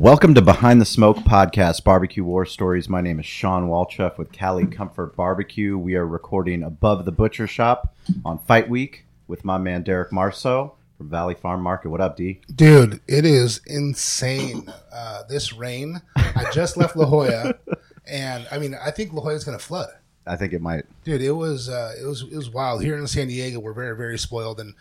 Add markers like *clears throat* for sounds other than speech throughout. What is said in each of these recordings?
Welcome to Behind the Smoke Podcast, Barbecue War Stories. My name is Shawn Walchef with Cali Comfort Barbecue. We are recording above the butcher shop on Fight Week with my man Derek Marceau from Valley Farm Market. What up, D? Dude, it is insane. Uh, this rain. I just left La Jolla, and I mean, I think La Jolla is going to flood. I think it might. Dude, it was uh, it was it was wild. Here in San Diego, we're very very spoiled, and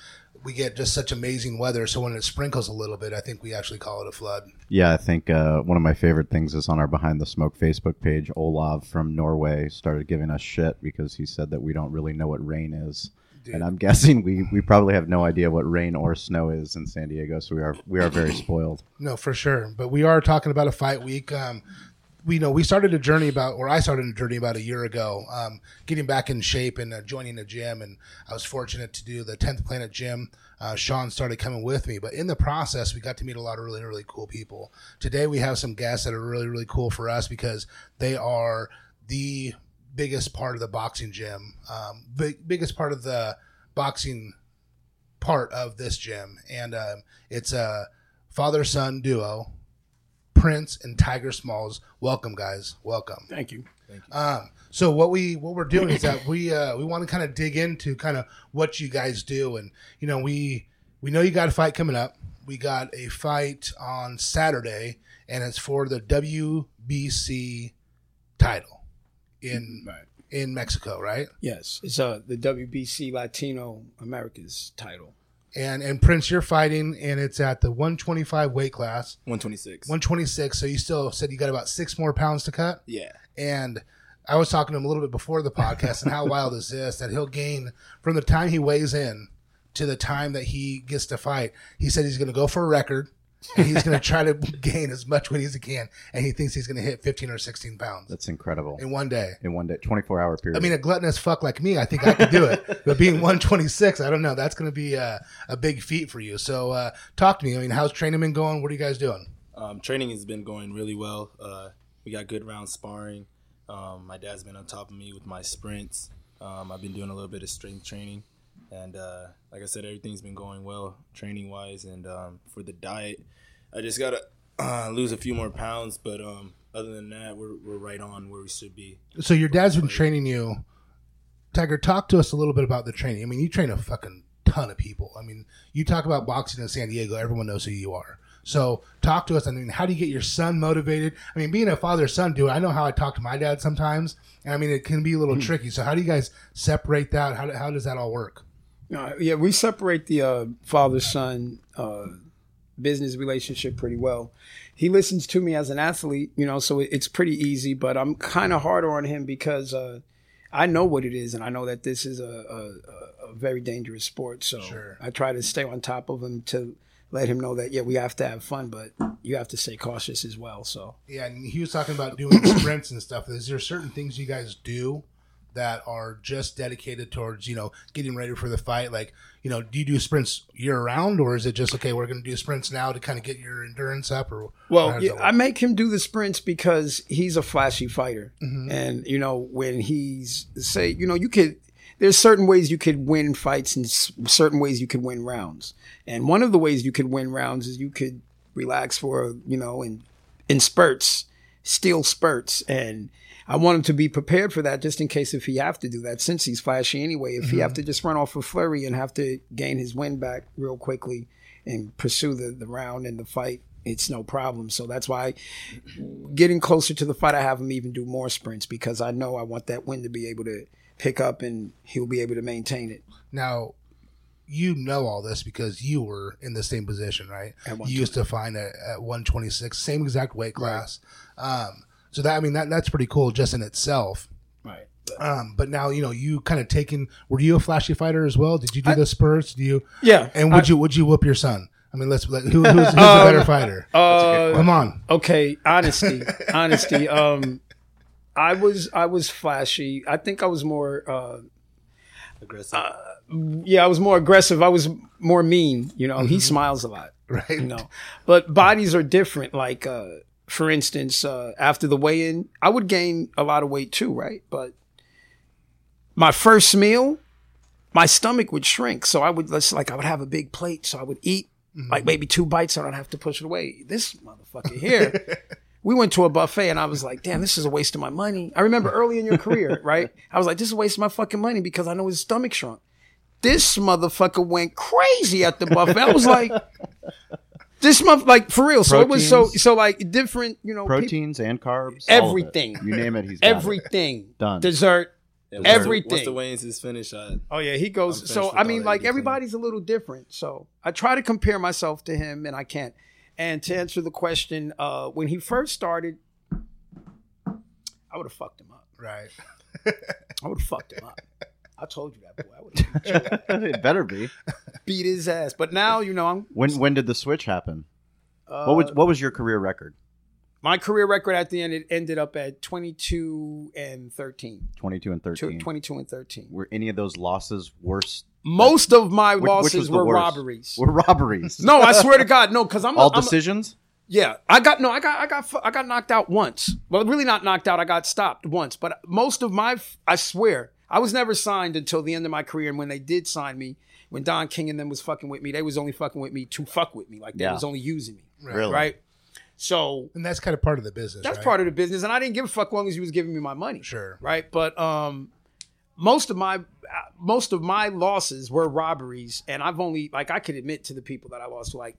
we get just such amazing weather. So when it sprinkles a little bit, I think we actually call it a flood. Yeah, I think uh, one of my favorite things is on our Behind the Smoke Facebook page. Olav from Norway started giving us shit because he said that we don't really know what rain is. Dude. And I'm guessing we, we probably have no idea what rain or snow is in San Diego, so we are we are very spoiled. No, for sure. But we are talking about a fight week. Um, we know we started a journey about, or I started a journey about a year ago, um, getting back in shape and uh, joining a gym. And I was fortunate to do the 10th Planet Gym. Uh, Sean started coming with me, but in the process, we got to meet a lot of really, really cool people. Today, we have some guests that are really, really cool for us because they are the biggest part of the boxing gym, um, big, biggest part of the boxing part of this gym. And um, it's a father son duo Prince and Tiger Smalls. Welcome, guys. Welcome. Thank you. Um, so what we what we're doing is that we uh, we want to kind of dig into kind of what you guys do, and you know we we know you got a fight coming up. We got a fight on Saturday, and it's for the WBC title in Right. in Mexico, right? Yes, it's uh the WBC Latino Americas title. And and Prince, you're fighting, and it's at the 125 weight class, 126. 126. So you still said you got about six more pounds to cut. yeah. And I was talking to him a little bit before the podcast, and how *laughs* wild is this that he'll gain from the time he weighs in to the time that he gets to fight. He said he's going to go for a record, and he's going to try to gain as much weight as he can, and he thinks he's going to hit 15 or 16 pounds That's incredible. in one day. In one day, 24 hour period. I mean, a gluttonous fuck like me, I think I could do it. *laughs* but being 126, I don't know. That's going to be a, a big feat for you. So, uh, talk to me. I mean, how's training been going? What are you guys doing? Um, training has been going really well. Uh, we got good round sparring. Um, my dad's been on top of me with my sprints. Um, I've been doing a little bit of strength training. And uh, like I said, everything's been going well training wise. And um, for the diet, I just got to uh, lose a few more pounds. But um, other than that, we're, we're right on where we should be. So your dad's been training you. Tiger, talk to us a little bit about the training. I mean, you train a fucking ton of people. I mean, you talk about boxing in San Diego, everyone knows who you are. So talk to us. I mean, how do you get your son motivated? I mean, being a father son, dude, I know how I talk to my dad sometimes, and I mean, it can be a little tricky. So how do you guys separate that? How, how does that all work? Uh, yeah, we separate the uh, father son uh, business relationship pretty well. He listens to me as an athlete, you know, so it's pretty easy. But I'm kind of harder on him because uh, I know what it is, and I know that this is a, a, a- a very dangerous sport. So Sure. I try to stay on top of him to let him know that yeah, we have to have fun, but you have to stay cautious as well. So Yeah, and he was talking about doing *coughs* sprints and stuff. Is there certain things you guys do that are just dedicated towards you know getting ready for the fight? Like you know, do you do sprints year round, or is it just okay? We're going to do sprints now to kind of get your endurance up, or Well, yeah, I make him do the sprints because he's a flashy fighter, Mm-hmm. and you know when he's say, you know, you could. There's certain ways you could win fights and s- certain ways you could win rounds. And one of the ways you could win rounds is you could relax for you know in in spurts, steal spurts, and I want him to be prepared for that just in case if he have to do that. Since he's flashy anyway, if he have mm-hmm. to just run off a flurry and have to gain his win back real quickly and pursue the, the round and the fight, it's no problem. So that's why getting closer to the fight, I have him even do more sprints because I know I want that win to be able to pick up and he'll be able to maintain it. now you know all this because you were in the same position, right? At You used to find at, at 126, same exact weight class. Um, so that I mean that that's pretty cool just in itself. Right. Um, but now you know you kind of taking. Were you a flashy fighter as well? Did you do the spurts? Do you? Yeah. And would you would you whoop your son? I mean, let's let, who, who's, who's the *laughs* better fighter? Uh, Come on. Okay, honesty, *laughs* honesty. Um, I was I was flashy. I think I was more. Uh, Aggressive. Yeah, I was more aggressive. I was more mean. You know, he smiles a lot. Right. You know, but bodies are different. Like, uh, for instance, uh, after the weigh-in, I would gain a lot of weight too, right? But my first meal, my stomach would shrink. So I would let's like I would have a big plate, so I would eat like maybe two bites, and I'd have to push it away. This motherfucker *laughs* here. we went to a buffet and I was like, damn, this is a waste of my money. I remember *laughs* early in your career, right? I was like, this is a waste of my fucking money because I know his stomach shrunk. This motherfucker went crazy at the buffet. I was like, *laughs* this month, like for real. So it was so so like different, you know, people- Proteins and carbs. all of it. everything, You name it, he's got it. everything, Done. dessert. Yeah, Everything. Once the weigh-ins is finished, I, Oh yeah, he goes. So I mean, like everybody's a little different. So I try to compare myself to him, and I can't. And to answer the question, uh, when he first started, I would have fucked him up. Right. I would have fucked him up. *laughs* I told you that, boy. I would *laughs* it better be. *laughs* beat his ass. But now, you know, I'm. When when did the switch happen? Uh, What was what was your career record? my career record at the end? It ended up at 22 and 13. Twenty two and Two- thirteen. 22 and 13. Were any of those losses worse? Most of my Which- which losses the were worst? robberies. Were robberies? no, I swear to God, no, because I'm all I'm a- decisions. Yeah, I got no, I got, I got, I got knocked out once. Well, really not knocked out. I got stopped once. But most of my, I swear, I was never signed until the end of my career. And when they did sign me, when Don King and them was fucking with me, they was only fucking with me to fuck with me. Like they Yeah. was only using me, Really? right? So And that's kind of part of the business. that's right? part of the business, and I didn't give a fuck long as you was giving me my money. Sure. right? But um, most of my uh, most of my losses were robberies, and I've only like I could admit to the people that I lost. Like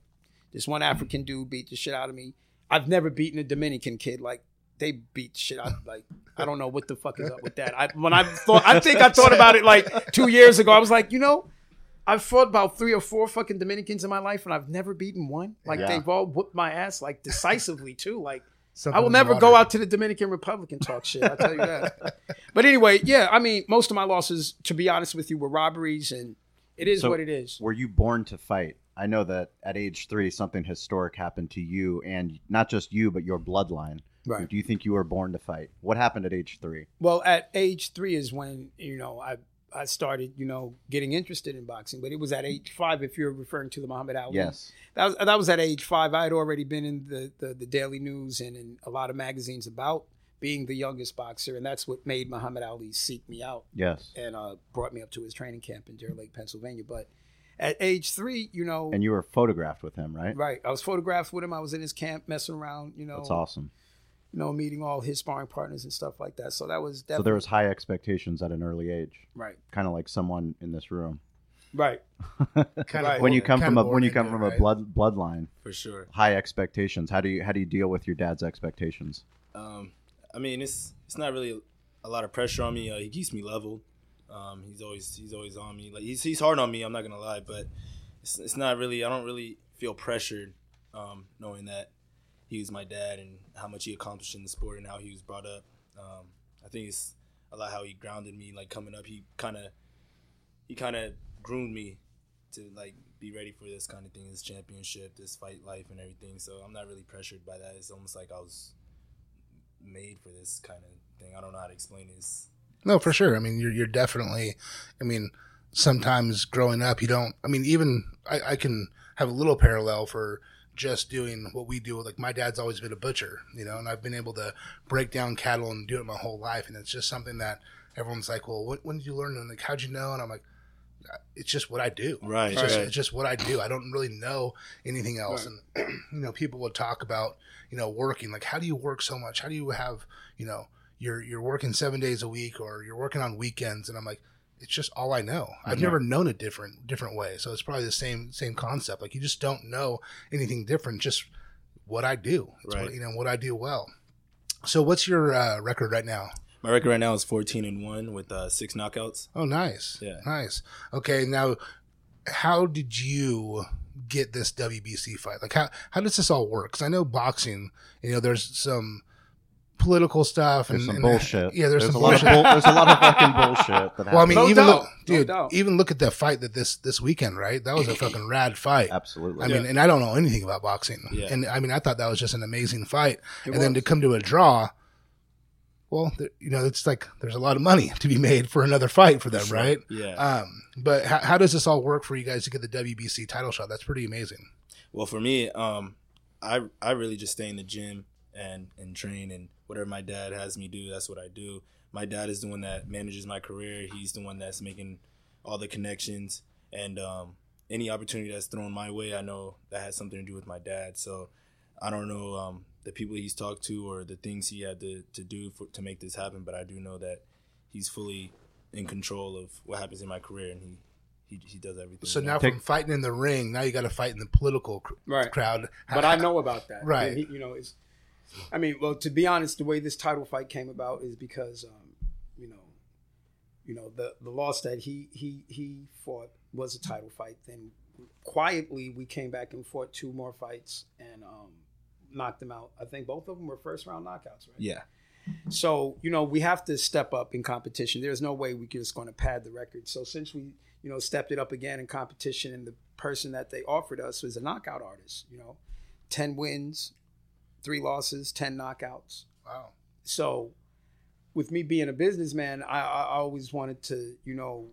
this one African dude beat the shit out of me. I've never beaten a Dominican kid like. They beat shit out. *laughs* Like I don't know what the fuck is up with that. I when I thought I think I thought about it like two years ago. I was like, you know, I've fought about three or four fucking Dominicans in my life, and I've never beaten one. Like Yeah. they've all whooped my ass like decisively too. Like Something I will never go out to the Dominican Republic and talk shit. I'll tell you that. *laughs* but anyway, yeah, I mean, most of my losses, to be honest with you, were robberies, and it is So- what it is. Were you born to fight? I know that at age three, something historic happened to you, and not just you, but your bloodline. Right. Do you think you were born to fight? What happened at age three? Well, at age three is when you know I I started you know getting interested in boxing, but it was at age five. If you're referring to the Muhammad Ali, Yes. that was, that was at age five. I had already been in the, the, the Daily News and in a lot of magazines about being the youngest boxer, and that's what made Muhammad Ali seek me out. Yes. and uh, brought me up to his training camp in Deer Lake, Pennsylvania. But at age three, you know, And you were photographed with him, right? right, I was photographed with him. I was in his camp, messing around, you know, That's awesome. You know, meeting all his sparring partners and stuff like that. So that was So there was high expectations at an early age, right, kind of like someone in this room. right. *laughs* Kind Right. when you come from a when you come from it, a blood bloodline, for sure. high expectations. How do you how do you deal with your dad's expectations? Um, I mean, it's it's not really a lot of pressure on me. Uh, he keeps me level. Um, he's always he's always on me. Like he's he's hard on me. I'm not gonna lie, but it's it's not really. I don't really feel pressured, um, knowing that he was my dad and how much he accomplished in the sport and how he was brought up. Um, I think it's a lot how he grounded me. Like coming up, he kind of he kind of groomed me to like be ready for this kind of thing, this championship, this fight life, and everything. So I'm not really pressured by that. It's almost like I was made for this kind of thing. I don't know how to explain this. No, for sure. I mean, you're you're definitely. I mean, sometimes growing up, you don't. I mean, even I, I can have a little parallel for just doing what we do. Like my dad's always been a butcher, you know, and I've been able to break down cattle and do it my whole life, and it's just something that everyone's like, "Well, what, when did you learn?" And like, "How'd you know?" And I'm like, uh, "It's just what I do. Right, It's just, right. it's just what I do. I don't really know anything else." Right. And *clears throat* you know, people would talk about you know working. Like, how do you work so much? How do you have you know you're you're working seven days a week or you're working on weekends? And I'm like, it's just all I know. I've Mhm. never known a different different way. So it's probably the same same concept. Like you just don't know anything different. Just what I do. It's Right. What, you know what I do well. So what's your uh, record right now? My record right now is 14 and one with uh, six knockouts. Oh, nice. Yeah. Nice. Okay, now how did you get this WBC fight? Like how how does this all work? Because I know boxing, you know, there's some political stuff There's and some and- bullshit. Yeah, there's, a some lot bullshit. of bull, there's a lot of fucking bullshit that happens. well, I mean, No even doubt. look, dude, doubt. even look at the fight that this this weekend, right? That was a fucking rad fight. absolutely. I mean, and I don't know anything about boxing, Yeah. and I mean, I thought that was just an amazing fight, It and then to come to a draw. Well, there, you know, it's like there's a lot of money to be made for another fight for them, Sure. right? Yeah. Um, but how, how does this all work for you guys to get the WBC title shot? That's pretty amazing. Well, for me, um, I I really just stay in the gym and and train and whatever my dad has me do, that's what I do. My dad is the one that manages my career. He's the one that's making all the connections, and um, any opportunity that's thrown my way, I know that has something to do with my dad. So I don't know um, the people he's talked to or the things he had to, to do for, to make this happen, but I do know that he's fully in control of what happens in my career, and he he, he does everything. So now Take- from fighting in the ring, now you got to fight in the political cr- Right. crowd. but I know about that. Right. And he- you know, it's. I mean, well, to be honest, the way this title fight came about is because, um, you know, you know the the loss that he he he fought was a title fight. Then quietly we came back and fought two more fights and um, knocked them out. I think both of them were first round knockouts, right? yeah, So, you know, we have to step up in competition. There's no way we're just going to pad the record. So, since we, you know, stepped it up again in competition, and the person that they offered us was a knockout artist, you know, 10 wins, three losses, 10 knockouts. Wow. So, with me being a businessman, I, I always wanted to, you know,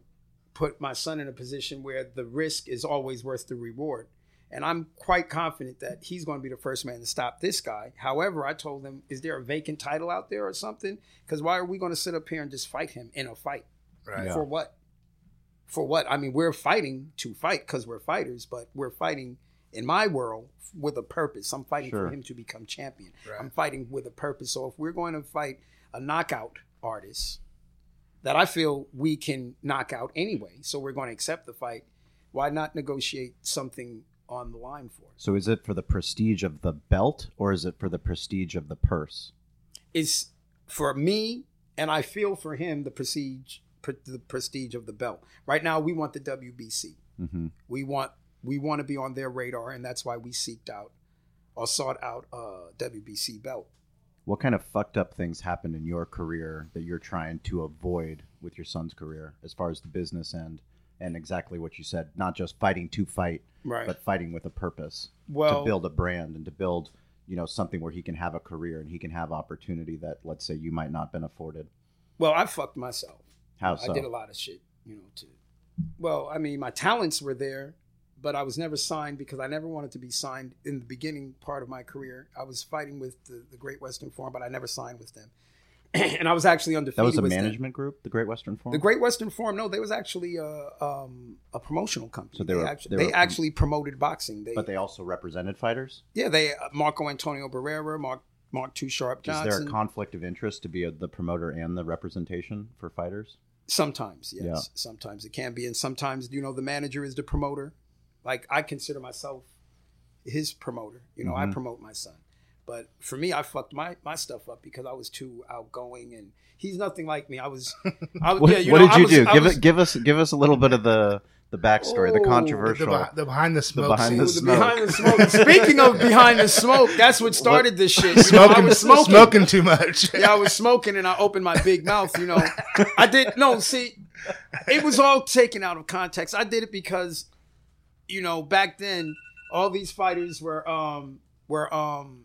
put my son in a position where the risk is always worth the reward. And I'm quite confident that he's going to be the first man to stop this guy. However, I told him, is there a vacant title out there or something? Because why are we going to sit up here and just fight him in a fight? Right. Yeah. For what? For what? I mean, we're fighting to fight because we're fighters, but we're fighting in my world with a purpose. I'm fighting Sure. for him to become champion. Right. I'm fighting with a purpose. So if we're going to fight a knockout artist that I feel we can knock out anyway, so we're going to accept the fight, why not negotiate something on the line for it? So is it for the prestige of the belt or is it for the prestige of the purse? It's for me, and I feel for him the prestige, the prestige of the belt. Right now, we want the WBC. hmm We want we want to be on their radar, and that's why we seeked out or sought out uh, a WBC belt. What kind of fucked up things happened in your career that you're trying to avoid with your son's career as far as the business end and exactly what you said, not just fighting to fight, Right. but fighting with a purpose well, to build a brand and to build, you know, something where he can have a career and he can have opportunity that let's say you might not have been afforded. well, I fucked myself. How so? I did a lot of shit, you know. To well, I mean, my talents were there, but I was never signed because I never wanted to be signed in the beginning part of my career. I was fighting with the, the Great Western Forum, but I never signed with them, *clears throat* and I was actually undefeated. That was a with them. management group, the Great Western Forum. The Great Western Forum, no, they was actually a, um, a promotional company. So they they, were- actually, they they, were- actually promoted boxing. They, but they also represented fighters. yeah, they uh, Marco Antonio Barrera, Mark Mark Two Sharp Is there a conflict of interest to be a, the promoter and the representation for fighters? Sometimes, yes. Yeah. Sometimes it can be, and sometimes you know the manager is the promoter. Like I consider myself his promoter. You know, I Mhm. promote my son. But for me, I fucked my, my stuff up because I was too outgoing, and he's nothing like me. I was. *laughs* I, What, yeah, you what know, did I you was- do? I Give was- it, give us, give us a little bit of the the backstory, the Oh, the The, controversial. beh- the behind the smoke behind the scene. the smoke. behind the smoke. Speaking of behind the smoke, that's what started this shit. You know, I smoking, was smoking. smoking too much. yeah, I was smoking and I opened my big mouth, you know. I did no, see, it was all taken out of context. I did it because, you know, back then all these fighters were um were um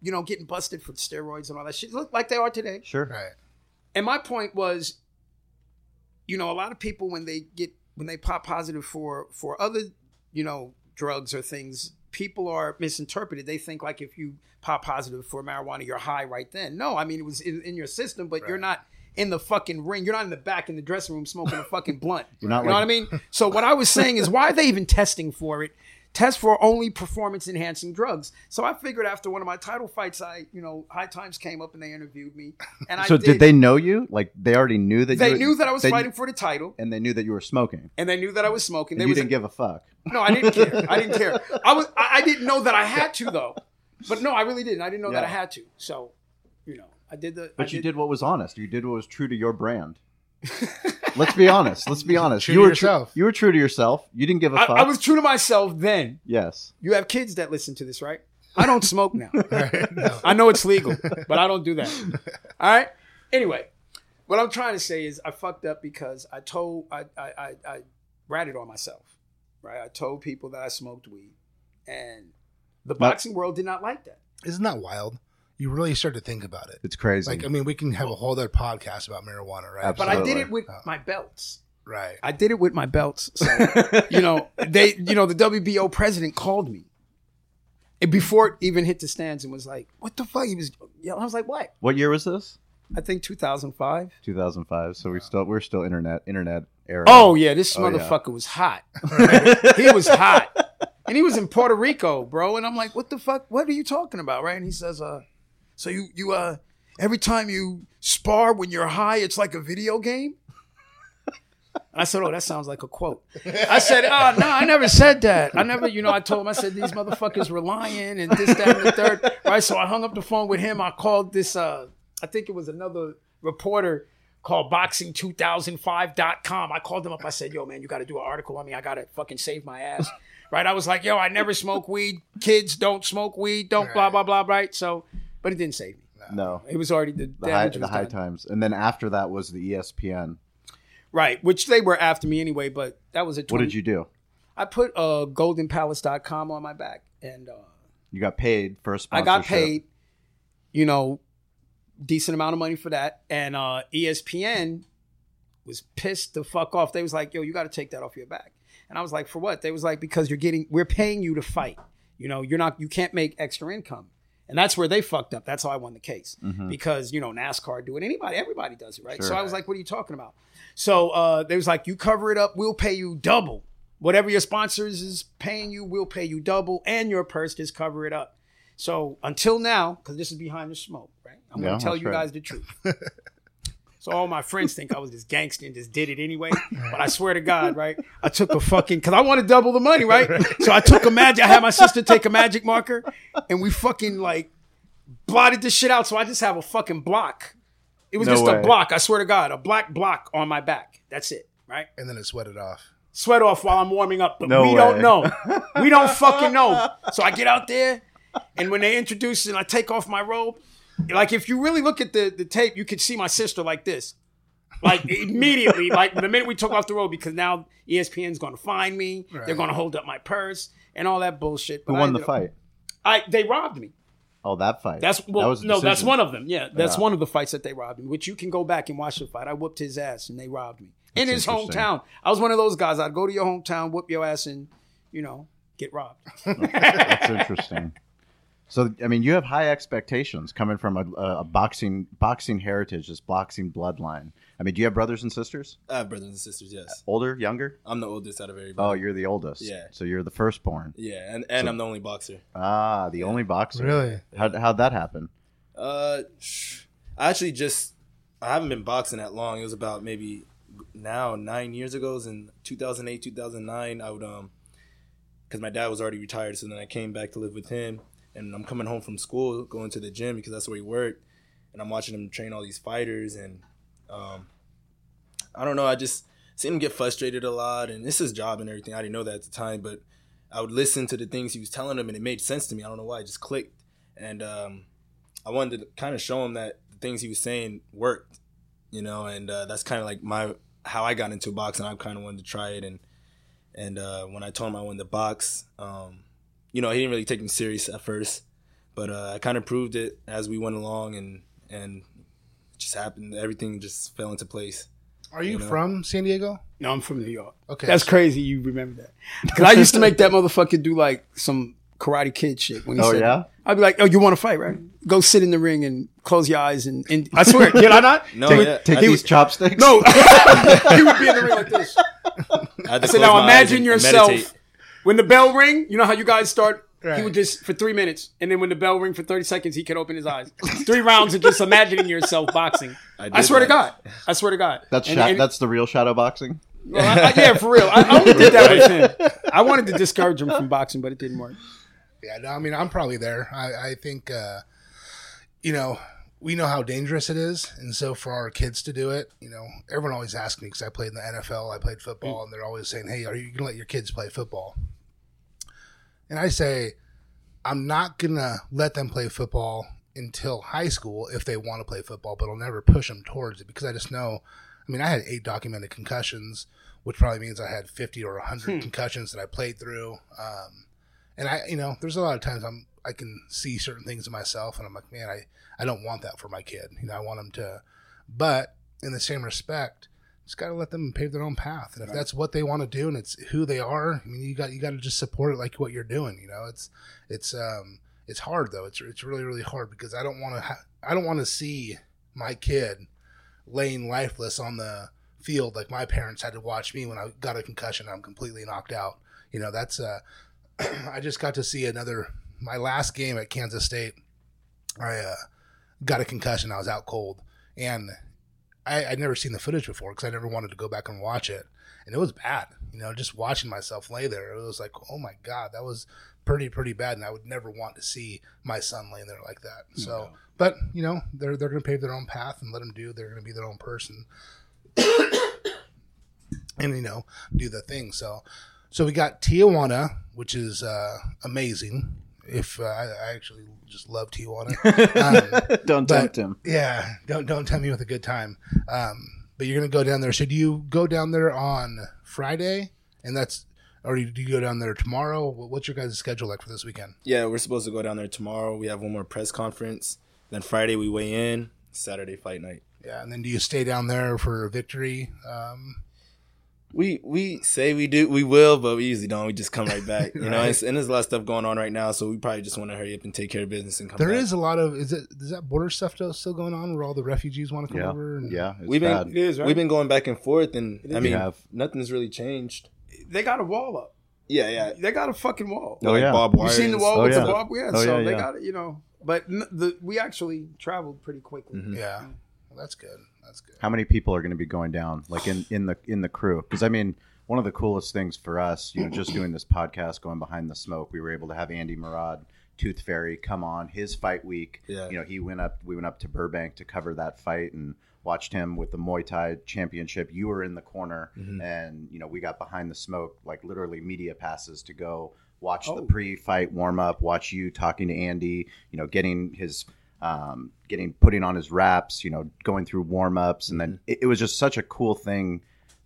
you know getting busted for steroids and all that shit. Look like they are today. Sure. Right. And my point was, you know, a lot of people when they get when they pop positive for for other, you know, drugs or things, people are misinterpreted. They think like if you pop positive for marijuana, you're high right then. No, I mean it was in, in your system, but you're not in the fucking ring. You're not in the back in the dressing room smoking a fucking blunt. *laughs* You're not you know like- what I mean? So what I was saying is, why are they even testing for it? Test for only performance enhancing drugs. So I figured after one of my title fights, I, you know, High Times came up and they interviewed me, and I So did, they know you? Like they already knew that they you were- knew that I was they- fighting for the title, and they knew that you were smoking. and they knew that I was smoking. And There you didn't give a fuck. no, I didn't care. I didn't care. *laughs* I was. I, I didn't know that I had to though. But no, I really didn't. I didn't know that I had to. So, you know, I did the. But I you did what was honest. You did what was true to your brand. *laughs* Let's be honest. Let's be honest. True you to were yourself. you were true to yourself. You didn't give a I, fuck. I was true to myself then. yes. You have kids that listen to this, right? I don't smoke now. *laughs* Right. No. I know it's legal, but I don't do that. *laughs* All right. Anyway, what I'm trying to say is I fucked up because I told I I I, I ratted on myself, right? I told people that I smoked weed, and the boxing world did not like that. Isn't that wild? You really start to think about it. It's crazy. Like, I mean, we can have a whole other podcast about marijuana, right? But I did it with Oh. my belts. Right. I did it with my belts. So, *laughs* you know, they, you know, the WBO president called me and before it even hit the stands and was like, "What the fuck?" He was, yeah. I was like, "What?" what year was this? I think 2005. 2005. So we still we're still internet internet era. Oh yeah, this Oh, yeah. motherfucker was hot. *laughs* *laughs* he was hot, and he was in Puerto Rico, bro. And I'm like, what the fuck? What are you talking about, right? And he says, uh, so you you uh, every time you spar when you're high, it's like a video game. I said, oh, that sounds like a quote. I said, oh no, I never said that. I never, you know, I told him, I said these motherfuckers were lying and this, that, and the third, right? So I hung up the phone with him. I called this, uh, I think it was another reporter called boxing2005.com. I called them up. I said, yo, man, you got to do an article on me. I got to fucking save my ass. Right? I was like, yo, I never smoke weed. Kids don't smoke weed. Don't blah, blah, blah, right? So, but it didn't save me. no. It was already the, The high, the high times, and then after that was the ESPN. Right, which they were after me anyway, but that was a 20, What did you do? I put uh, goldenpalace.com on my back and uh, You got paid for a I got paid, you know, decent amount of money for that. And uh, ESPN was pissed the fuck off. They was like, yo, you got to take that off your back. And I was like, for what? They was like, because you're getting, we're paying you to fight. You know, you're not, you can't make extra income. And that's where they fucked up. That's how I won the case because you know NASCAR do it. Anybody, everybody does it, right? So I was like, "What are you talking about?" So uh, they was like, "You cover it up, we'll pay you double. Whatever your sponsors is paying you, we'll pay you double, and your purse just cover it up." So until now, because this is behind the smoke, right? I'm Yeah, gonna tell you right. guys the truth. *laughs* So all my friends think I was this gangster and just did it anyway. But I swear to God, right? I took a fucking because I want to double the money, *laughs* right? So I took a magic. I had my sister take a magic marker, and we fucking like blotted this shit out. So I just have a fucking block. It was No just way. a block. I swear to God, a black block on my back. That's it, right? and then it sweated off. Sweat off while I'm warming up, but No we way. don't know. We don't fucking know. *laughs* So I get out there, and when they introduce and I take off my robe, like if you really look at the the tape, you could see my sister like this. Like *laughs* immediately, like the minute we took off the road, because now ESPN's going to find me. They're going to hold up my purse and all that bullshit. Who But I won the ended up- fight? I they robbed me. Oh, that fight. That's well, that was the no, that's one of them. Yeah, that's Yeah. one of the fights that they robbed me. Which you can go back and watch the fight. I whooped his ass and they robbed me in his hometown. I was one of those guys. I'd go to your hometown, whoop your ass, and you know get robbed. *laughs* That's interesting. So, I mean, you have high expectations coming from a, a boxing boxing heritage, this boxing bloodline. I mean, do you have brothers and sisters? I have brothers and sisters. Yes, Older, younger? I'm the oldest out of everybody. Oh, you're the oldest. Yeah. So you're the firstborn. yeah, and and I'm the only boxer. Ah, the only boxer. Really? How how'd that happen? Uh, I actually just I haven't been boxing that long. It was about maybe now nine years ago. It was in 2008, 2009. I would um, because my dad was already retired, so then I came back to live with him, and I'm coming home from school, going to the gym because that's where he worked, and I'm watching him train all these fighters, and um, I don't know. I just seen him get frustrated a lot, and it's his job and everything. I didn't know that at the time, but I would listen to the things he was telling him, and it made sense to me. I don't know why, it just clicked, and um, I wanted to kind of show him that the things he was saying worked, you know, and uh, that's kind of like my how I got into boxing. I kind of wanted to try it, and and uh, when I told him I wanted to box, um, you know, he didn't really take me serious at first, but uh, I kind of proved it as we went along, and and it just happened. Everything just fell into place. Are you You know. from San Diego? No, I'm from New York. Okay, That's so- crazy. You remember that? Because I used to make that motherfucker do like some Karate Kid shit. When he Oh, said yeah? that. I'd be like, "Oh, you want to fight, right? Go sit in the ring and close your eyes." And, and I swear, *laughs* did I not? No, Take, yeah, take I, these chopsticks. No, *laughs* *laughs* he would be in the ring like this. I had to So close now imagine and- and yourself meditate. When the bell ring. You know how you guys start. He would just for three minutes, and then when the bell ring for thirty seconds, he could open his eyes. Three rounds of just imagining yourself boxing. I I, did swear to. God. I swear to God. That's And- sha- and- that's the real shadow boxing. well, I- I- yeah, for real. I, I only did that with him. I wanted to discourage him from boxing, but it didn't work. Yeah, no, I mean, I'm probably there. I, I think, uh, you know, we know how dangerous it is, and so for our kids to do it, you know, everyone always asks me because I played in the NFL, I played football, and they're always saying, "Hey, are you gonna let your kids play football?" And I say, I'm not gonna let them play football until high school if they want to play football, but I'll never push them towards it because I just know. I mean, I had eight documented concussions, which probably means I had 50 or 100 concussions that I played through. Um, and I, you know, there's a lot of times I'm I can see certain things in myself, and I'm like, man, I I don't want that for my kid. You know, I want them to, but in the same respect, just got to let them pave their own path. And if that's what they want to do, and it's who they are, I mean, you got you got to just support it like what you're doing. You know, it's it's um it's hard though. It's it's really really hard because I don't want to ha- I don't want to see my kid laying lifeless on the field like my parents had to watch me when I got a concussion. I'm completely knocked out. You know, that's uh, *clears throat* I just got to see another my last game at Kansas State. I uh, got a concussion. I was out cold, and I, I'd never seen the footage before because I never wanted to go back and watch it, and it was bad. You know, just watching myself lay there, it was like, oh my god, that was pretty pretty bad, and I would never want to see my son laying there like that. So, but you know, they're they're going to pave their own path and let them do. They're going to be their own person, *coughs* and you know, do the thing. So, so we got Tijuana, which is uh, amazing. If uh, I, I actually just love Tijuana, *laughs* um, Don't but- tempt him. yeah, don't don't tempt me with a good time. Um, but you're gonna go down there. So do you go down there on Friday, and that's, or do you go down there tomorrow? What's your guys' schedule like for this weekend? Yeah, we're supposed to go down there tomorrow. We have one more press conference. Then Friday we weigh in. Saturday fight night. Yeah, and then do you stay down there for victory? Um, We we say we do we will, but we usually don't. We just come right back. *laughs* You know, Right. it's, and there's a lot of stuff going on right now, so we probably just want to hurry up and take care of business and come. there back. is a lot of is it is that border stuff still still going on where all the refugees want to come Yeah, over? And, yeah, it's We've been bad. It is, right? we've been going back and forth, and I mean, have. nothing's really changed. They got a wall up. Yeah, yeah. They got a fucking wall. Oh, Like yeah. Bob You Wire seen the wall Oh, with yeah. the Bob? Yeah, Oh, so yeah, they yeah. got it, you know. But the we actually traveled pretty quickly. Mhm. yeah, well, that's good. That's good. How many people are going to be going down, like in in the in the crew? Because I mean, one of the coolest things for us, you know, just doing this podcast, going behind the smoke, we were able to have Andy Murad, Tooth Fairy, come on his fight week. Yeah. You know, he went up. We went up to Burbank to cover that fight and watched him with the Muay Thai championship. You were in the corner, Mhm. and you know, we got behind the smoke, like literally media passes to go watch the Oh. pre-fight warm up, watch you talking to Andy. You know, getting his. Um, getting putting on his wraps, you know, going through warm ups, and then it, it was just such a cool thing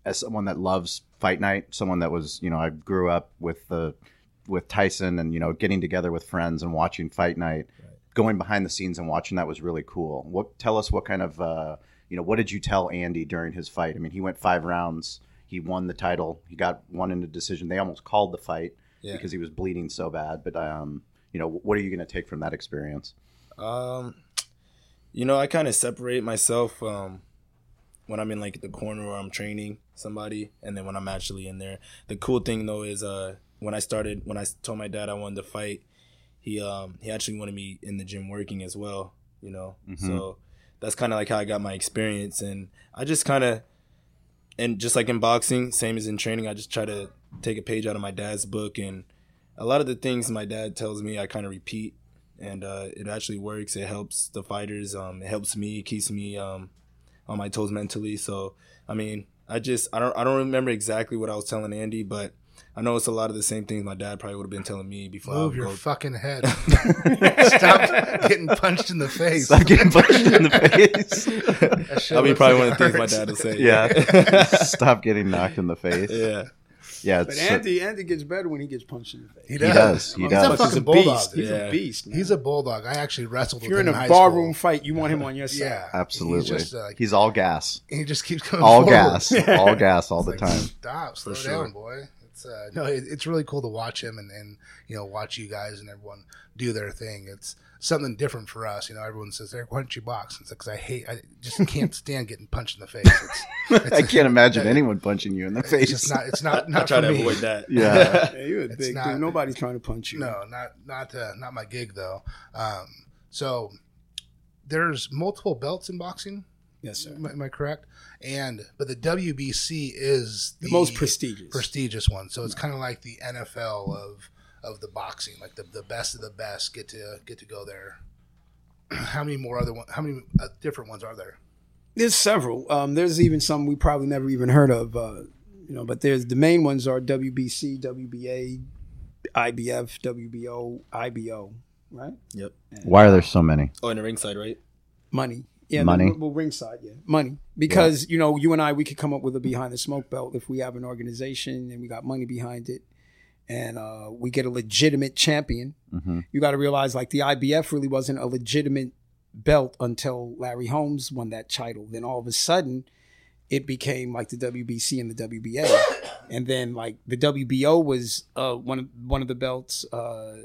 as someone that loves fight night, someone that was, you know, I grew up with the with Tyson and you know getting together with friends and watching fight night, going behind the scenes and watching that was really cool. What tell us what kind of uh, you know what did you tell Andy during his fight? I mean, he went five rounds, he won the title, he got one in a decision. They almost called the fight Yeah. because he was bleeding so bad. But um, you know, what are you going to take from that experience? Um, you know, I kind of separate myself um, when I'm in like the corner or I'm training somebody, and then when I'm actually in there. The cool thing though is uh, when I started, when I told my dad I wanted to fight, he um he actually wanted me in the gym working as well. You know, Mhm. so that's kind of like how I got my experience, and I just kind of. And just like in boxing, same as in training, I just try to take a page out of my dad's book, and a lot of the things my dad tells me, I kind of repeat and uh, it actually works. It helps the fighters. Um, it helps me, keeps me um, on my toes mentally. So I mean, I just I don't I don't remember exactly what I was telling Andy, but I know it's a lot of the same things my dad probably would have been telling me before. Move your go- fucking head. *laughs* Stop getting punched in the face. Stop getting punched in the face. That shit That'll be probably one of the things my dad would say. yeah. Stop getting knocked in the face. yeah. Yeah, But Andy, Andy gets better when he gets punched in the face. He he does. does. He He's He's does. a fucking He's a bulldog. beast. He's Yeah. a beast. Man. He's a bulldog. I actually wrestled if you're him in in a barroom fight, you want him on your side. Yeah, Absolutely. He's just uh, He's all gas. he just keeps coming. All forward. gas. *laughs* All gas all the like, time. Stop, slow sure. down, boy. It's uh, no, it, it's really cool to watch him and, and you know watch you guys and everyone do their thing. It's something different for us. You know, everyone says, "Eric, why don't you box?" It's because I hate, I just can't *laughs* stand getting punched in the face. It's, *laughs* it's I can't imagine that- anyone punching you in the It's face. just not. It's not *laughs* not I not try for to me. avoid that. Yeah. Yeah, you're a It's big not- dude. Nobody's trying to punch you. No, not not uh, not my gig though. Um, so there's multiple belts in boxing. Yes, sir. Am, am I correct? And but the WBC is The most prestigious. prestigious one. So it's kind of like the NFL of of the boxing. Like the, the best of the best get to get to go there. *clears throat* How many more other one? How many uh, different ones are there? There's several. Um, there's even some we probably never even heard of. Uh, you know, but there's the main ones are WBC, WBA, IBF, WBO, IBO. Right? Yep. Why are there so many? Oh, in the ringside, right? Money. Yeah, Money? Well, ringside, yeah, money. Because you know, you and I, we could come up with a behind the smoke belt if we have an organization and we got money behind it, and uh, we get a legitimate champion. hmm You got to realize, like the IBF really wasn't a legitimate belt until Larry Holmes won that title. Then all of a sudden, it became like the WBC and the WBA, *coughs* and then like the WBO was uh, one of one of the belts uh,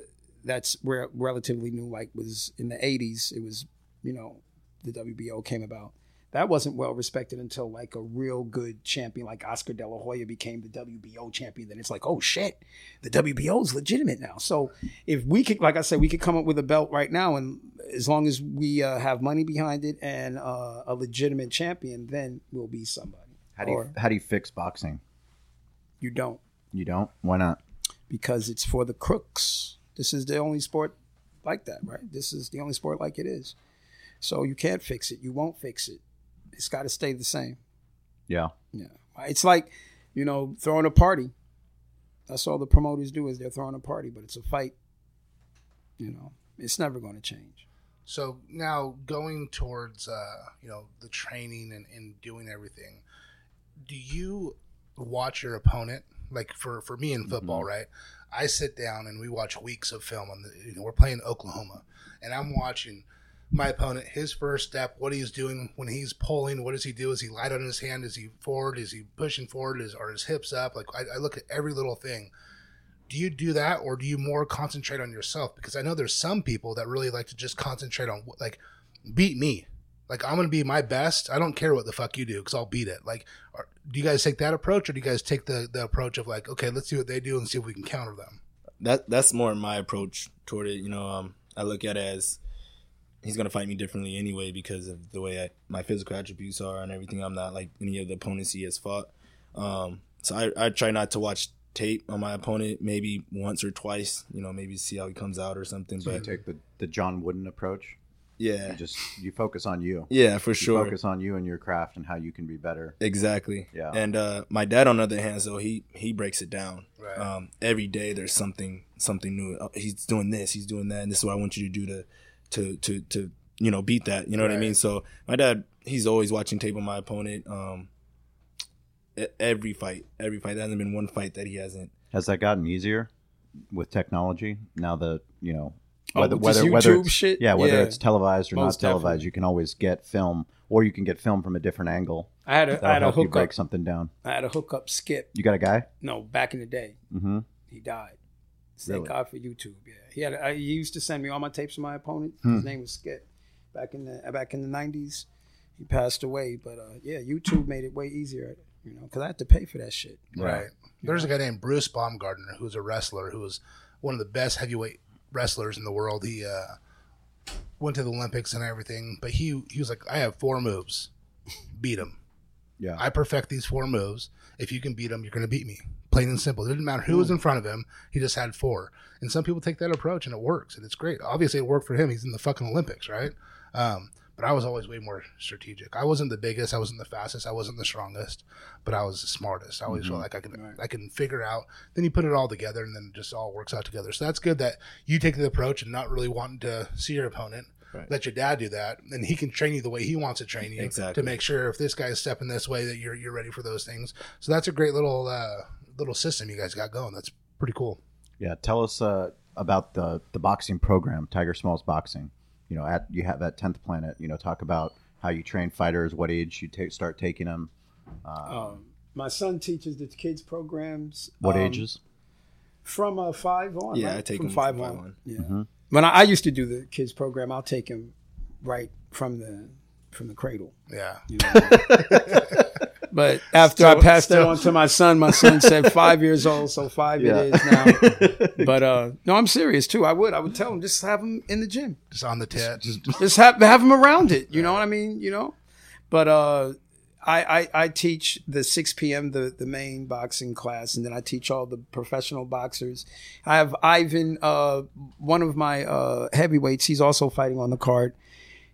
that's re- relatively new. Like was in the '80s. It was you know the WBO came about. That wasn't well respected until like a real good champion like Oscar De La Hoya became the WBO champion. Then it's like, oh shit, the WBO is legitimate now. So if we could, like I said, we could come up with a belt right now, and as long as we uh, have money behind it and uh, a legitimate champion, then we'll be somebody. How do you Or how do you fix boxing? you don't You don't? Why not? because it's for the crooks. This is the only sport like that, right? This is the only sport like it is. So you can't fix it. You won't fix it. It's got to stay the same. Yeah. Yeah. It's like, you know, throwing a party. That's all the promoters do is they're throwing a party, but it's a fight. You know, it's never going to change. So now going towards uh, you know the training and, and doing everything, do you watch your opponent? Like for for me in football, right? I sit down and we watch weeks of film on the. You know, we're playing Oklahoma, and I'm watching my opponent his first step, what he's doing when he's pulling. What does he do? Is he light on his hand? Is he forward? Is he pushing forward? Is are his hips up? Like I, I look at every little thing do you do that or do you more concentrate on yourself because i know there's some people that really like to just concentrate on like beat me like i'm gonna be my best i don't care what the fuck you do because i'll beat it like are, do you guys take that approach or do you guys take the, the approach of like okay let's see what they do and see if we can counter them that that's more my approach toward it. You know, um, I look at it as he's gonna fight me differently anyway because of the way I, my physical attributes are and everything. I'm not like any of the opponents he has fought. Um, so I, I try not to watch tape on my opponent maybe once or twice. You know, maybe see how he comes out or something. So you but take the, the John Wooden approach. yeah, You just you focus on you. yeah, for You sure. focus on you and your craft and how you can be better. Exactly. Yeah. And uh, my dad, on the other hand, so he he breaks it down. Right. Um, every day there's something something new. Uh, He's doing this, he's doing that, and this is what I want you to do to to to to you know beat that. You know what I mean? So my dad, he's always watching tape on my opponent. Um, e- every fight, every fight. There hasn't been one fight that he hasn't. Has that gotten easier with technology now that you know Oh, whether with whether whether YouTube it's, shit? yeah whether Yeah. it's televised or not Most televised definitely. you can always get film or you can get film from a different angle I had a, I that'll had a help you hook break up. something down I had a hookup skip. you got a guy No, back in the day, mm-hmm he died. Thank Really? God for YouTube. Yeah, he had. I, he used to send me all my tapes of my opponent. Hmm. His name was Skip. Back in the back in the nineties, he passed away. But uh, yeah, YouTube made it way easier. You know, because I had to pay for that shit. right there's a guy named bruce baumgartner who's a wrestler who was one of the best heavyweight wrestlers in the world he uh, went to the olympics and everything but he he was like i have four moves beat him *laughs* yeah I perfect these four moves. If you can beat them, you're going to beat me. Plain and simple. It didn't matter who was in front of him. He just had four. And some people take that approach and it works and it's great. Obviously, it worked for him. He's in the fucking Olympics, right? Um, but I was always way more strategic. I wasn't the biggest. I wasn't the fastest. I wasn't the strongest. But I was the smartest. I always felt like I can I can figure out. Then you put it all together and then it just all works out together. So that's good that you take the approach and not really wanting to see your opponent. Right. Let your dad do that, and he can train you the way he wants to train you Exactly. to make sure if this guy's stepping this way that you're you're ready for those things. So that's a great little uh, little system you guys got going. That's pretty cool. yeah tell us uh, about the the boxing program tiger smalls boxing you know at you have at 10th planet you know talk about how you train fighters what age you take start taking them Um, my son teaches the kids programs. what um, ages From uh, five on. Yeah, right? I take from him five, from five on. on. Yeah. Mhm. When I, I used to do the kids program, I'll take him right from the from the cradle. Yeah, You know? *laughs* but after I passed that still- on to my son, my son said five *laughs* years old, so five Yeah. it is now. *laughs* But uh, no, I'm serious too. I would, I would tell him just have him in the gym, just on the tip. just have have him around it. You know what I mean? You know. But uh, I, I I teach the 6 p.m. the the main boxing class, and then I teach all the professional boxers. I have Ivan, uh, one of my uh, heavyweights. He's also fighting on the card.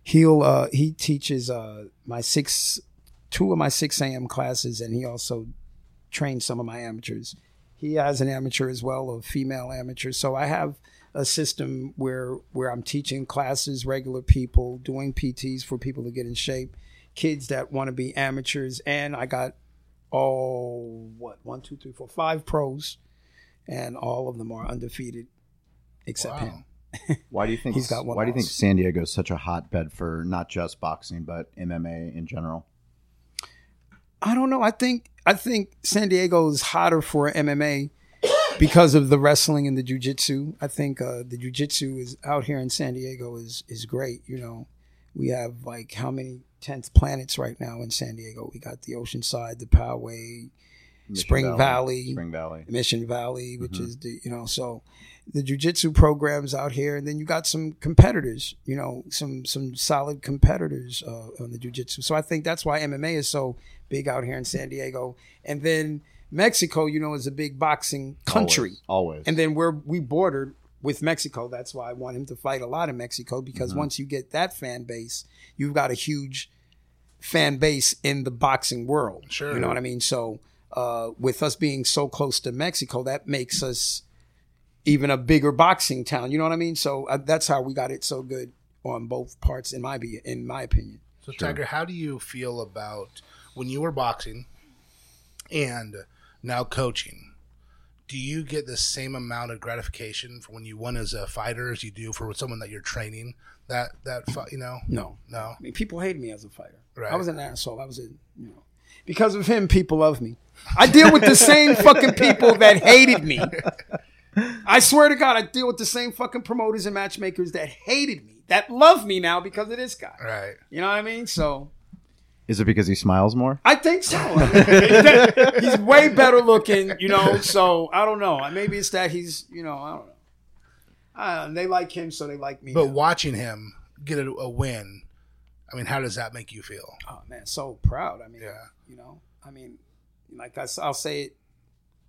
He'll uh, he teaches uh, my six two of my 6 a.m. classes, and he also trains some of my amateurs. He has an amateur as well, a female amateur. So I have a system where where I'm teaching classes, regular people, doing PTs for people to get in shape, kids that want to be amateurs, and I got all what one, two, three, four, five pros, and all of them are undefeated, except Wow. him. *laughs* Why do you think? He's got one why do you think. San Diego is such a hotbed for not just boxing but MMA in general? I don't know. I think I think San Diego is hotter for MMA because of the wrestling and the jujitsu. I think uh, the jujitsu is out here in San Diego is is great. You know, We have like how many tenth planets right now in San Diego? We got the Oceanside, the Poway, Mission Spring Valley. Spring Valley. Mission Valley, which Mhm. is the you know so the jujitsu programs out here, and then you got some competitors, you know, some some solid competitors uh, on the jujitsu. So I think that's why MMA is so big out here in San Diego, and then Mexico, you know, is a big boxing country, Always. always. and then we're we bordered with Mexico. That's why I want him to fight a lot in Mexico because Mhm. once you get that fan base, you've got a huge fan base in the boxing world. Sure. You know what I mean? So uh, with us being so close to Mexico, that makes us even a bigger boxing town. You know what I mean? So uh, that's how we got it so good on both parts, in my be in my opinion. So, Sure. Tiger, how do you feel about when you were boxing and now coaching? Do you get the same amount of gratification for when you won as a fighter as you do for someone that you're training? That that you know, No, no, I mean people hated me as a fighter. Right. I was an asshole. I was a you know because of him, people love me. I deal with the same fucking people that hated me. *laughs* I swear to God, I deal with the same fucking promoters and matchmakers that hated me, that love me now because of this guy. right? You know what I mean? So Is it because he smiles more? I think so. He's way better looking, you know. So I don't know. Maybe it's that he's, you know, I don't know. Uh, they like him, so they like me. But now. watching him get a, a win, I mean, how does that make you feel? oh man, so proud. I mean, Yeah. you know, I mean, like I, will say it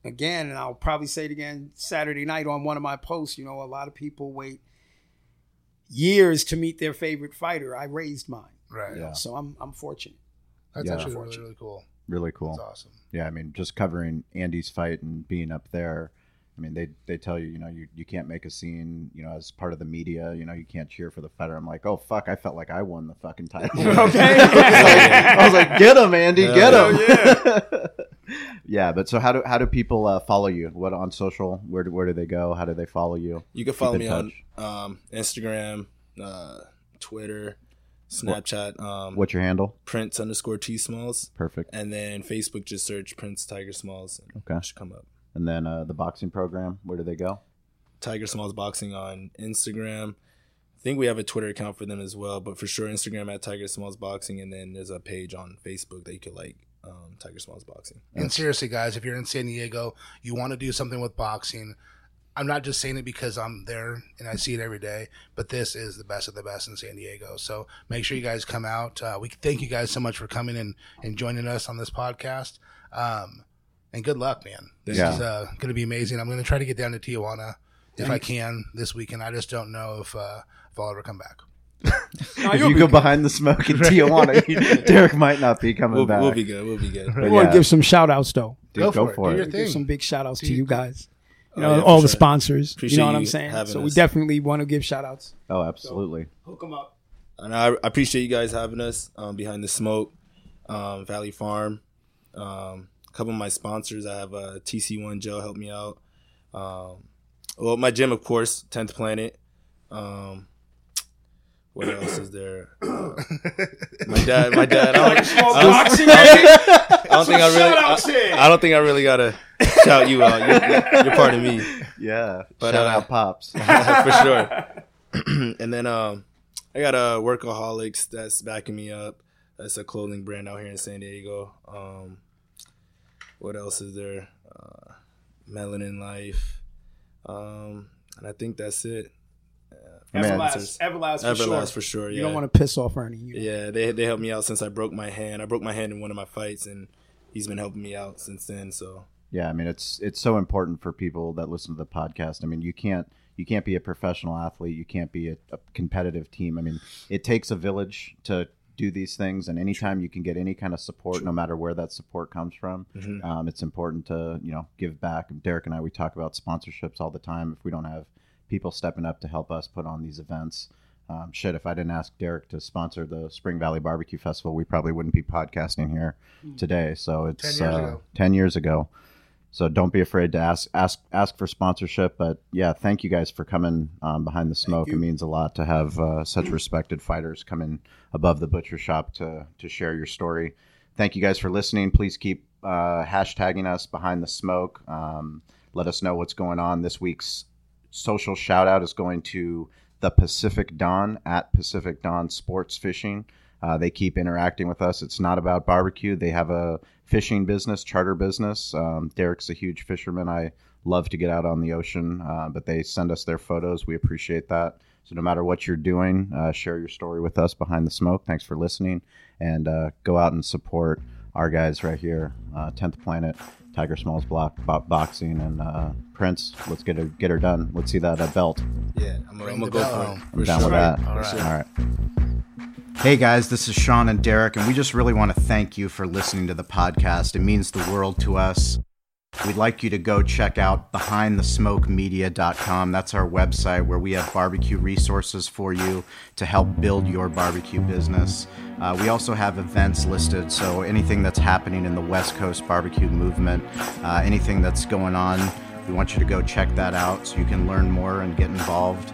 again, and I'll probably say it again Saturday night on one of my posts. You know, a lot of people wait years to meet their favorite fighter. I raised mine, Right. Yeah. so I'm I'm fortunate. That's Yeah. actually really, really cool. Really cool. That's awesome. Yeah, I mean, just covering Andy's fight and being up there. I mean, they they tell you, you know, you, you can't make a scene, you know, as part of the media, you know, you can't cheer for the fighter. I'm like, oh fuck, I felt like I won the fucking title. *laughs* Okay. *laughs* I was like, get him, Andy, Hell get yeah. him. *laughs* yeah, but so how do how do people uh, follow you? What on social? Where do, where do they go? How do they follow you? You can follow in me on um, Instagram, uh, Twitter, Snapchat, um, What's your handle? Prince underscore T Smalls, Perfect. and then Facebook. Just search Prince Tiger Smalls. And Okay. should come up. And then uh, the boxing program. Where do they go? Tiger Smalls Boxing on Instagram. I think we have a Twitter account for them as well, but for sure Instagram at Tiger Smalls Boxing, and then there's a page on Facebook that you could like, um, Tiger Smalls Boxing. And seriously, guys, if you're in San Diego, you want to do something with boxing. I'm not just saying it because I'm there and I see it every day, but this is the best of the best in San Diego. So make sure you guys come out. Uh, we thank you guys so much for coming and, and joining us on this podcast. Um, and good luck, man. This Yeah. is uh, going to be amazing. I'm going to try to get down to Tijuana if I can this weekend. I just don't know if uh, if I'll ever come back. *laughs* No, if you'll you be go good. behind the smoke in *laughs* Tijuana, *laughs* Derek might not be coming We'll, back. we'll be good. We'll be good. But I want to give some shout outs though. dude, Go go, for it. for Do it. your Give some big shout outs to you you- guys. You Oh, know, yeah, all for the sure. sponsors. Appreciate you know what I'm saying? having So we definitely want to give shout outs. Oh, absolutely. Hook them up. And I, I appreciate you guys having us um, behind the smoke, um, Valley Farm. Um, a couple of my sponsors, I have uh, TC1 Joe help me out. Um, well, my gym, of course, 10th Planet. Um, what else is there? Uh, *coughs* my dad, my dad. I don't, I don't- *laughs* I don't think I really. I, I don't think I really gotta shout you out. You're, you're part of me. Yeah. But, Shout uh, out pops. *laughs* for sure. *clears throat* and then um, I got a Workaholics that's backing me up. That's a clothing brand out here in San Diego. Um, what else is there? Uh, Melanin Life. Um, and I think that's it. Man. Everlast, Everlast for Everlast sure. for sure. Yeah. You don't want to piss off Ernie. You? Yeah, they they helped me out since I broke my hand. I broke my hand in one of my fights, and he's been helping me out since then. So Yeah, I mean it's it's so important for people that listen to the podcast. I mean, you can't you can't be a professional athlete, you can't be a, a competitive team. I mean, it takes a village to do these things, and anytime you can get any kind of support, no matter where that support comes from, Mhm. um, it's important to you know give back. Derek and I we talk about sponsorships all the time. If we don't have people stepping up to help us put on these events. Um, shit, if I didn't ask Derek to sponsor the Spring Valley Barbecue Festival, we probably wouldn't be podcasting here today. So it's 10 years uh, ago. 10 years ago. So don't be afraid to ask ask ask for sponsorship. But yeah, thank you guys for coming um, behind the smoke. It means a lot to have uh, such respected fighters coming above the butcher shop to to share your story. Thank you guys for listening. Please keep uh, hashtagging us behind the smoke. Um, let us know what's going on. This week's social shout out is going to the Pacific Dawn at Pacific Dawn Sports Fishing. Uh, they keep interacting with us. It's not about barbecue. They have a fishing business, charter business. Um, Derek's a huge fisherman. I love to get out on the ocean, uh, but they send us their photos. We appreciate that. So no matter what you're doing, uh, share your story with us behind the smoke. Thanks for listening, and uh, go out and support our guys right here, uh, Tenth Planet, Tiger Smalls Block bo- Boxing, and uh, Prince. Let's get her get her done. Let's see that uh, belt. Yeah, I'm, gonna- I'm gonna go for it. I'm for down sure. with that. All All right. Hey guys, this is Shawn and Derek, and we just really want to thank you for listening to the podcast. It means the world to us. We'd like you to go check out behindthesmokemedia.com. That's our website where we have barbecue resources for you to help build your barbecue business. Uh, we also have events listed, so anything that's happening in the West Coast barbecue movement, uh, anything that's going on, we want you to go check that out so you can learn more and get involved.